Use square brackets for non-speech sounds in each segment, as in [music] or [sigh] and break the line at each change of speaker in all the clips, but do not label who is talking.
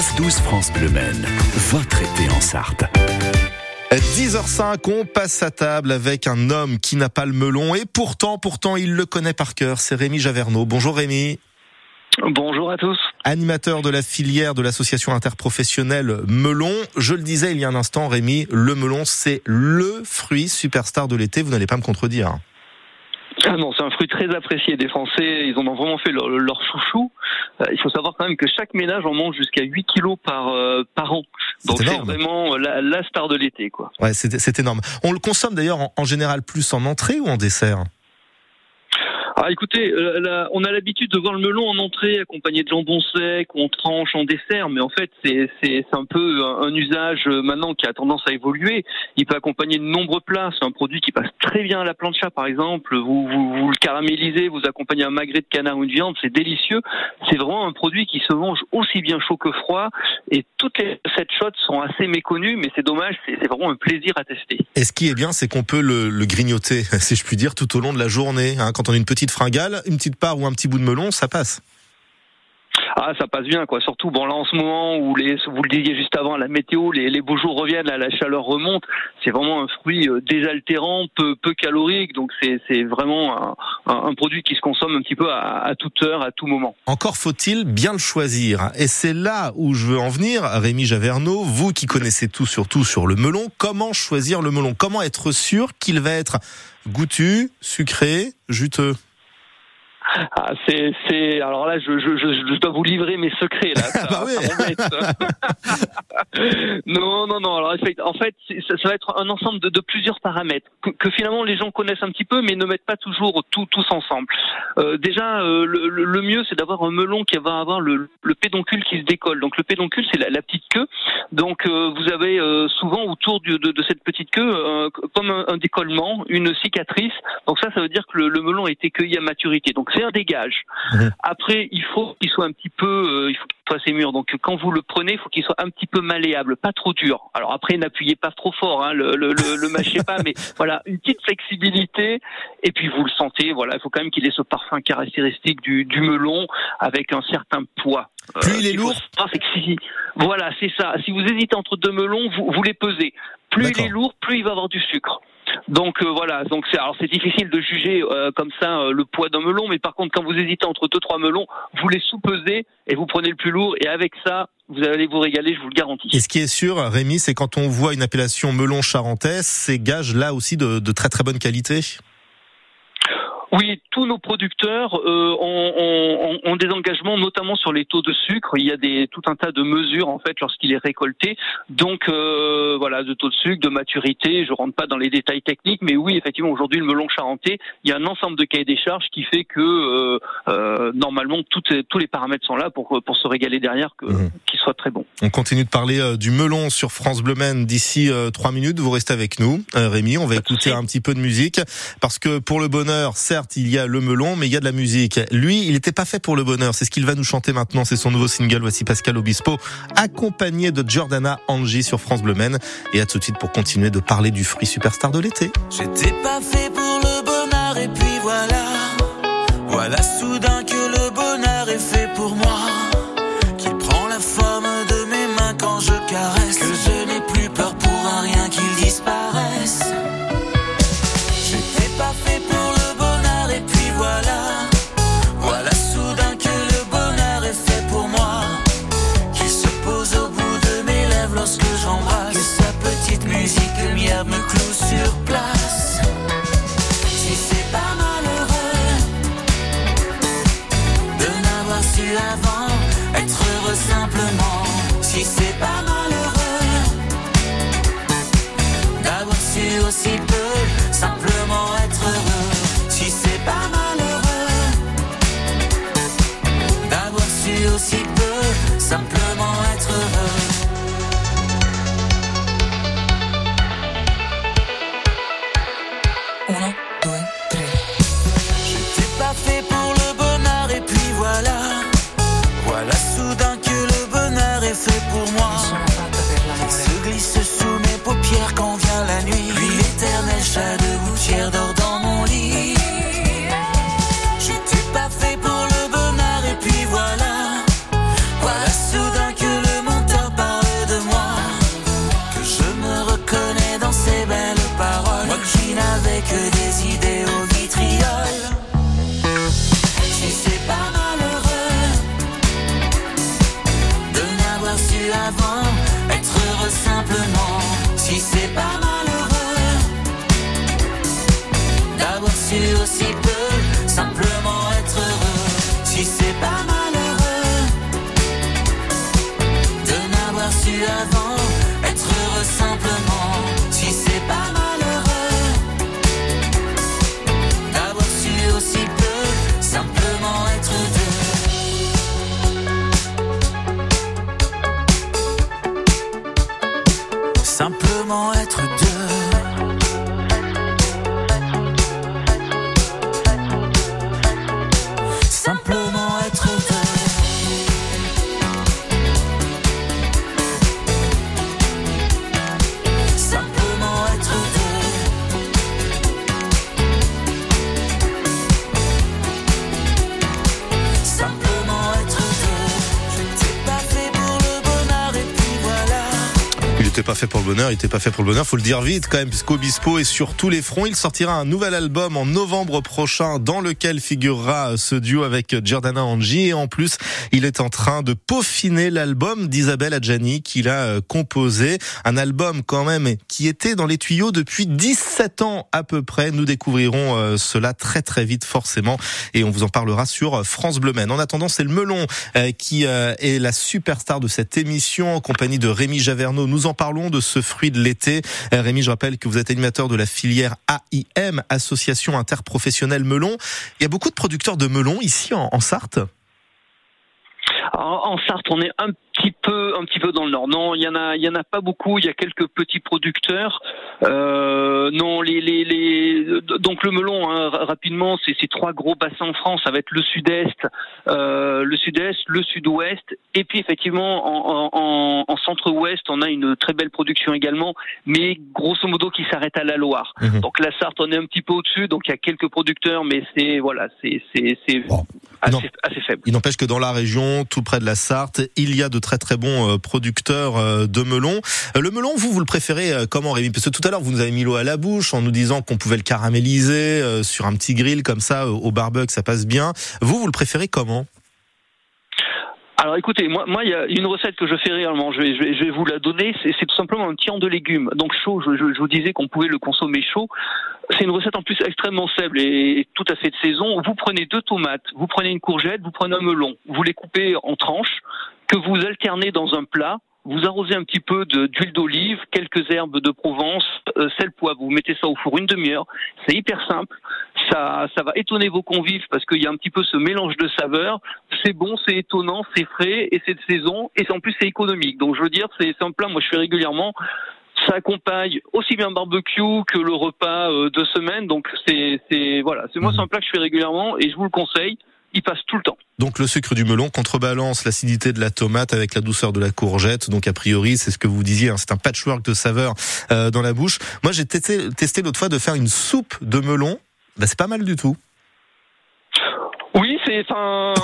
9-12 France Bleu Maine, votre été en Sarthe.
10h05, on passe à table avec un homme qui n'a pas le melon et pourtant, pourtant, il le connaît par cœur. C'est Rémi Javerneau. Bonjour Rémi.
Bonjour à tous.
Animateur de la filière de l'association interprofessionnelle Melon. Je le disais il y a un instant, Rémi, le melon, c'est le fruit superstar de l'été. Vous n'allez pas me contredire.
Ah non, c'est un fruit très apprécié des Français. Ils en ont vraiment fait leur, chouchou. Euh, il faut savoir quand même que chaque ménage en mange jusqu'à 8 kilos par, euh, par an. Donc c'est vraiment la, star de l'été, quoi.
Ouais, c'est énorme. On le consomme d'ailleurs en général plus en entrée ou en dessert?
Ah, écoutez, euh, on a l'habitude de voir le melon en entrée accompagné de jambon sec ou tranche, en dessert, mais en fait c'est un peu un, usage euh, maintenant qui a tendance à évoluer. Il peut accompagner de nombreux plats. C'est un produit qui passe très bien à la plancha par exemple. Vous, le caramélisez, vous accompagnez un magret de canard ou une viande, c'est délicieux. C'est vraiment un produit qui se mange aussi bien chaud que froid. Et toutes les recettes chaudes sont assez méconnues, mais c'est dommage, c'est vraiment un plaisir à tester.
Et ce qui est bien, c'est qu'on peut le, le, grignoter, [laughs] si je puis dire, tout au long de la journée. Hein, quand on a une petite fringale, une petite part ou un petit bout de melon, ça passe.
Ah, ça passe bien, quoi. Surtout, bon, là, en ce moment où les, vous le disiez juste avant, la météo, les, les beaux jours reviennent, la chaleur remonte. C'est vraiment un fruit euh, désaltérant, peu, peu calorique. Donc, c'est vraiment un, un, produit qui se consomme un petit peu à, à toute heure, à tout moment.
Encore faut-il bien le choisir. Et c'est là où je veux en venir, Rémi Javerneau, vous qui connaissez tout surtout sur le melon. Comment choisir le melon? Comment être sûr qu'il va être goûtu, sucré, juteux?
Ah, c'est, c'est, alors là, je, je, je, dois vous livrer mes secrets là. [laughs] Ça, bah oui. [laughs] non, non, non. Alors en fait, ça, ça va être un ensemble de, de plusieurs paramètres que, que, finalement les gens connaissent un petit peu, mais ne mettent pas toujours tout, tous ensemble. Euh, déjà, euh, le, le, mieux, c'est d'avoir un melon qui va avoir le, le pédoncule qui se décolle. Donc le pédoncule, c'est la, la, petite queue. Donc euh, vous avez souvent autour de, de, de, cette petite queue comme un, un, décollement, une cicatrice. Donc ça, ça veut dire que le, le melon a été cueilli à maturité. Donc dégage. Mhm. Après, il faut qu'il soit un petit peu, euh, il faut qu'il soit assez mûr. Donc quand vous le prenez, il faut qu'il soit un petit peu malléable, pas trop dur. Alors après, n'appuyez pas trop fort, hein, le, le, le, mâchez pas, mais [laughs] voilà, une petite flexibilité. Et puis vous le sentez, voilà, il faut quand même qu'il ait ce parfum caractéristique du, du melon avec un certain poids.
Plus il est lourd.
voilà, c'est ça. Si vous hésitez entre deux melons, vous, vous les pesez. Plus il est lourd, plus il va avoir du sucre. Donc euh, voilà, donc c'est alors c'est difficile de juger euh, comme ça euh, le poids d'un melon, mais par contre quand vous hésitez entre deux trois melons, vous les sous-pesez et vous prenez le plus lourd et avec ça vous allez vous régaler, je vous le garantis.
Et ce qui est sûr, Rémi, c'est quand on voit une appellation melon charentais, c'est gage là aussi de, de très très bonne qualité?
Oui, tous nos producteurs euh, ont, ont, ont, des engagements, notamment sur les taux de sucre. Il y a des, tout un tas de mesures en fait lorsqu'il est récolté. Donc euh, voilà, de taux de sucre, de maturité. Je rentre pas dans les détails techniques, mais oui, effectivement, aujourd'hui le melon charentais, il y a un ensemble de cahiers des charges qui fait que euh, euh normalement toutes, tous les paramètres sont là pour pour se régaler derrière, que mmh. qu'il soit très bon.
On continue de parler euh, du melon sur France Bleu Maine d'ici euh, trois minutes. Vous restez avec nous, Rémi. On va écouter un petit peu de musique parce que pour le bonheur, certes il y a le melon, mais il y a de la musique. Lui, il n'était pas fait pour le bonheur. C'est ce qu'il va nous chanter maintenant. C'est son nouveau single. Voici Pascal Obispo, accompagné de Jordana Angie sur France Bleu Men. Et à tout de suite pour continuer de parler du fruit superstar de l'été.
J'étais pas fait pour le bonheur et puis voilà. Voilà soudain que le bonheur est fait pour moi.
J'étais pas fait
su aussi peu, simplement être heureux. Si c'est pas pas fait pour le bonheur,
il n'était pas fait pour le bonheur, faut le dire vite quand même, puisqu'Obispo est sur tous les fronts. Il sortira un nouvel album en novembre prochain dans lequel figurera ce duo avec Giordana Angi. Et en plus, il est en train de peaufiner l'album d'Isabelle Adjani qu'il a euh, composé. Un album quand même qui était dans les tuyaux depuis 17 ans à peu près. Nous découvrirons euh, cela très très vite forcément et on vous en parlera sur France Bleu. En attendant, c'est le melon euh, qui est la superstar de cette émission en compagnie de Rémi Javerneau. Nous en parlons de ce fruit de l'été. Euh, Rémi, je rappelle que vous êtes animateur de la filière AIM, Association interprofessionnelle melon. Il y a beaucoup de producteurs de melon ici en, en Sarthe.
En, en Sarthe, on est un petit peu, un petit peu dans le nord. Non, il y en a, il y en a pas beaucoup. Il y a quelques petits producteurs. Euh, non, les, les, les, donc le melon, hein, rapidement, c'est ces trois gros bassins en France. Ça va être le sud-est, euh, le sud-est, le sud-ouest, et puis effectivement en, en, en centre-ouest, on a une très belle production également, mais grosso modo qui s'arrête à la Loire.
Mhm.
Donc la Sarthe, on est un petit peu au-dessus. Donc il y a quelques producteurs, mais c'est voilà, c'est c'est c'est
Bon.
Assez faible.
Il n'empêche que dans la région, tout près de la Sarthe, il y a de très très bons euh, producteurs euh, de melon. Euh, Le melon, vous, vous le préférez comment, Rémi? Parce que tout à l'heure, vous nous avez mis l'eau à la bouche en nous disant qu'on pouvait le caraméliser sur un petit grill comme ça, au barbecue, ça passe bien. Vous, vous le préférez comment?
Alors écoutez, moi, moi, il y a une recette que je fais réellement. Je vais, je vais, je vais vous la donner. C'est tout simplement un tian de légumes. Donc chaud. Je, je, vous disais qu'on pouvait le consommer chaud. C'est une recette en plus extrêmement simple et tout à fait de saison. Vous prenez deux tomates, vous prenez une courgette, vous prenez un melon. Vous les coupez en tranches que vous alternez dans un plat. Vous arrosez un petit peu d'huile d'olive, quelques herbes de Provence, euh, sel, poivre. Vous mettez ça au four une demi-heure. C'est hyper simple. Ça, ça va étonner vos convives parce qu'il y a un petit peu ce mélange de saveurs. C'est bon, c'est étonnant, c'est frais et c'est de saison et en plus c'est économique. Donc je veux dire, c'est un plat. Moi, je fais régulièrement. Ça accompagne aussi bien le barbecue que le repas euh, de semaine. Donc c'est c'est voilà. C'est moi, c'est un plat que je fais régulièrement et je vous le conseille. Il passe tout le temps.
Donc le sucre du melon contrebalance l'acidité de la tomate avec la douceur de la courgette. Donc a priori, c'est ce que vous disiez, hein, c'est un patchwork de saveurs euh, dans la bouche. Moi, j'ai testé, testé l'autre fois de faire une soupe de melon. Bah, c'est pas mal du tout.
C'est enfin.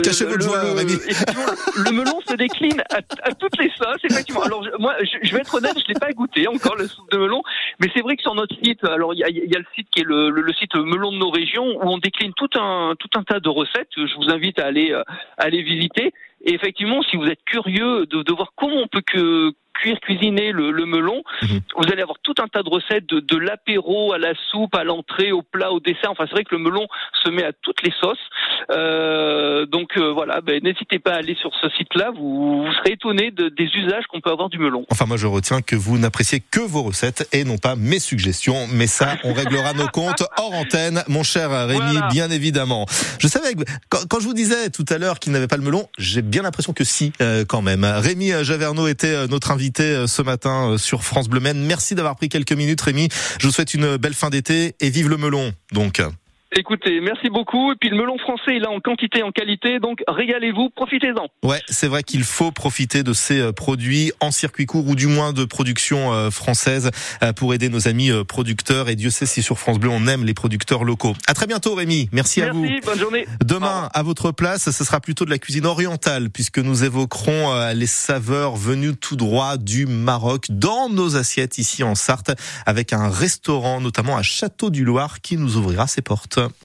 [laughs]
Cachez
le- melon se décline à, à toutes les sauces, effectivement. Alors je- moi, je, je vais être honnête, je l'ai pas goûté encore le soupe de melon, mais c'est vrai que sur notre site, alors il y a, il y a le site qui est le, site melon de nos régions où on décline tout un tout un tas de recettes. Je vous invite à aller euh, à aller visiter. Et effectivement, si vous êtes curieux de, de voir comment on peut que cuire, cuisiner le, le melon,
Mhm.
vous allez avoir tout un tas de recettes de, de l'apéro à la soupe, à l'entrée, au plat, au dessert. Enfin, c'est vrai que le melon se met à toutes les sauces. Euh, donc euh, voilà, ben, n'hésitez pas à aller sur ce site-là. Vous, vous serez étonné de- des usages qu'on peut avoir du melon.
Enfin, moi, je retiens que vous n'appréciez que vos recettes et non pas mes suggestions. Mais ça, on réglera nos comptes hors antenne, mon cher Rémi,
Voilà.
bien évidemment. Je savais que quand, quand je vous disais tout à l'heure qu'il n'avait pas le melon, j'ai bien l'impression que si, euh, quand même. Rémi Javerneau était euh, notre invité euh, ce matin euh, sur France Bleu Men. Merci d'avoir pris quelques minutes, Rémi. Je vous souhaite une belle fin d'été et vive le melon. Donc.
Écoutez, merci beaucoup. Et puis le melon français, il est en quantité, en qualité. Donc régalez-vous, profitez-en.
Ouais, c'est vrai qu'il faut profiter de ces euh, produits en circuit court ou du moins de production euh, française euh, pour aider nos amis producteurs. Et Dieu sait si sur France Bleu on aime les producteurs locaux. À très bientôt Rémi. Merci, à vous.
Merci, bonne journée.
Demain, à votre place, ce sera plutôt de la cuisine orientale puisque nous évoquerons les saveurs venues tout droit du Maroc dans nos assiettes ici en Sarthe avec un restaurant notamment à Château du Loir qui nous ouvrira ses portes. это